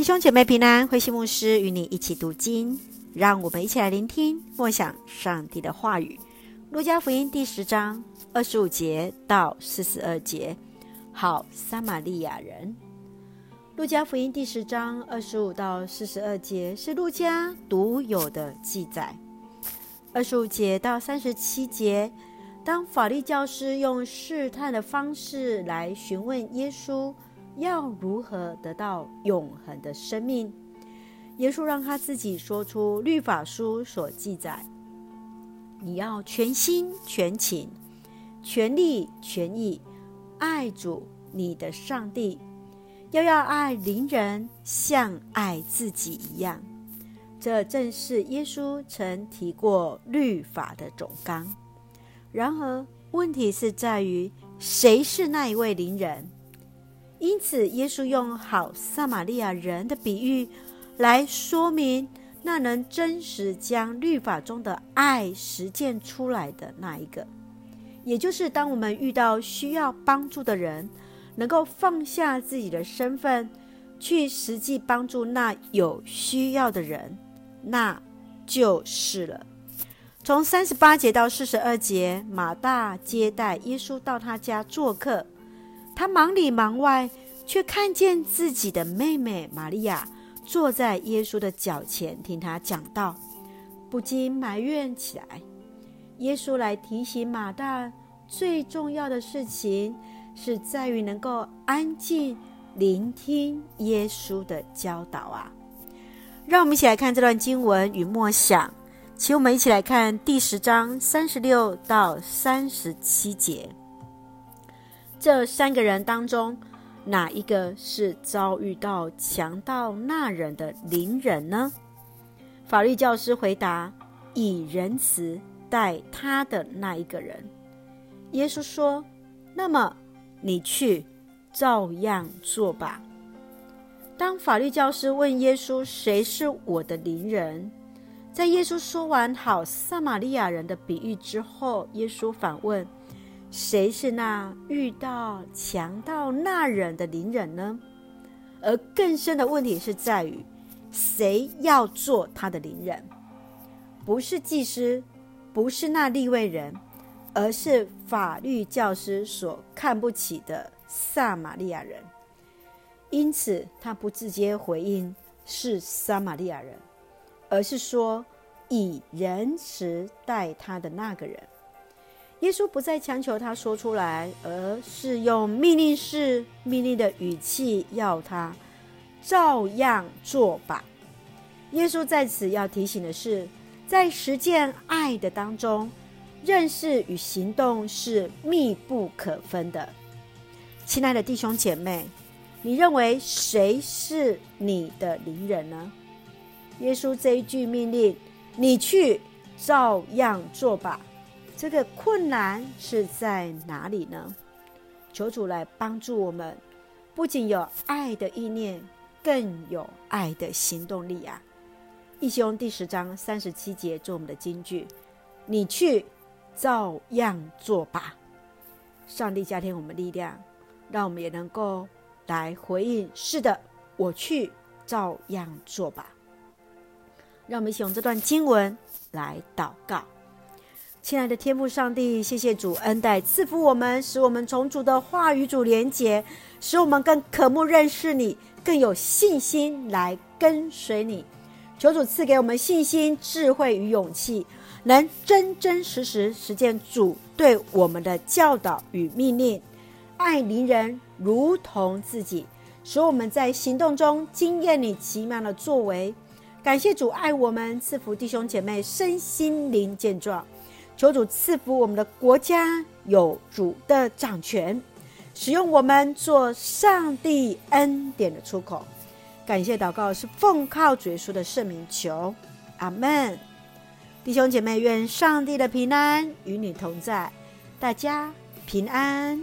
弟兄姐妹平安，慧馨牧师与你一起读经，让我们一起来聆听默想上帝的话语。路加福音第十章二十五节到四十二节，好撒玛利亚人。路加福音第十章二十五到四十二节是路加独有的记载。二十五节到三十七节，当法律教师用试探的方式来询问耶稣。要如何得到永恒的生命？耶稣让他自己说出律法书所记载：你要全心、全情、全力、全意爱主你的上帝，又要爱邻人像爱自己一样。这正是耶稣曾提过律法的总纲。然而，问题是在于谁是那一位邻人？因此，耶稣用好撒玛利亚人的比喻来说明那能真实将律法中的爱实践出来的那一个，也就是当我们遇到需要帮助的人，能够放下自己的身份，去实际帮助那有需要的人，那就是了。从三十八节到四十二节，马大接待耶稣到他家做客。他忙里忙外，却看见自己的妹妹玛利亚坐在耶稣的脚前听他讲道，不禁埋怨起来。耶稣来提醒马大，最重要的事情是在于能够安静聆听耶稣的教导啊！让我们一起来看这段经文与默想，请我们一起来看第十章三十六到三十七节。这三个人当中，哪一个是遭遇到强盗那人的邻人呢？法律教师回答：以仁慈待他的那一个人。耶稣说：那么你去照样做吧。当法律教师问耶稣：谁是我的邻人？在耶稣说完好撒玛利亚人的比喻之后，耶稣反问。谁是那遇到强盗那人的邻人呢？而更深的问题是在于，谁要做他的邻人？不是祭司，不是那立位人，而是法律教师所看不起的撒玛利亚人。因此，他不直接回应是撒玛利亚人，而是说以仁慈待他的那个人。耶稣不再强求他说出来，而是用命令式、命令的语气要他照样做吧。耶稣在此要提醒的是，在实践爱的当中，认识与行动是密不可分的。亲爱的弟兄姐妹，你认为谁是你的邻人呢？耶稣这一句命令：“你去照样做吧。”这个困难是在哪里呢？求主来帮助我们，不仅有爱的意念，更有爱的行动力啊！弟兄，第十章三十七节做我们的金句：你去照样做吧。上帝加添我们力量，让我们也能够来回应：是的，我去照样做吧。让我们一起用这段经文来祷告。亲爱的天父上帝，谢谢主恩待赐福我们，使我们从主的话语主连结，使我们更渴慕认识你，更有信心来跟随你。求主赐给我们信心、智慧与勇气，能真真实实实践主对我们的教导与命令，爱邻人如同自己，使我们在行动中经验你奇妙的作为。感谢主爱我们，赐福弟兄姐妹身心灵健壮。求主赐福我们的国家，有主的掌权，使用我们做上帝恩典的出口。感谢祷告是奉靠主耶稣的圣名求，阿门。弟兄姐妹，愿上帝的平安与你同在，大家平安。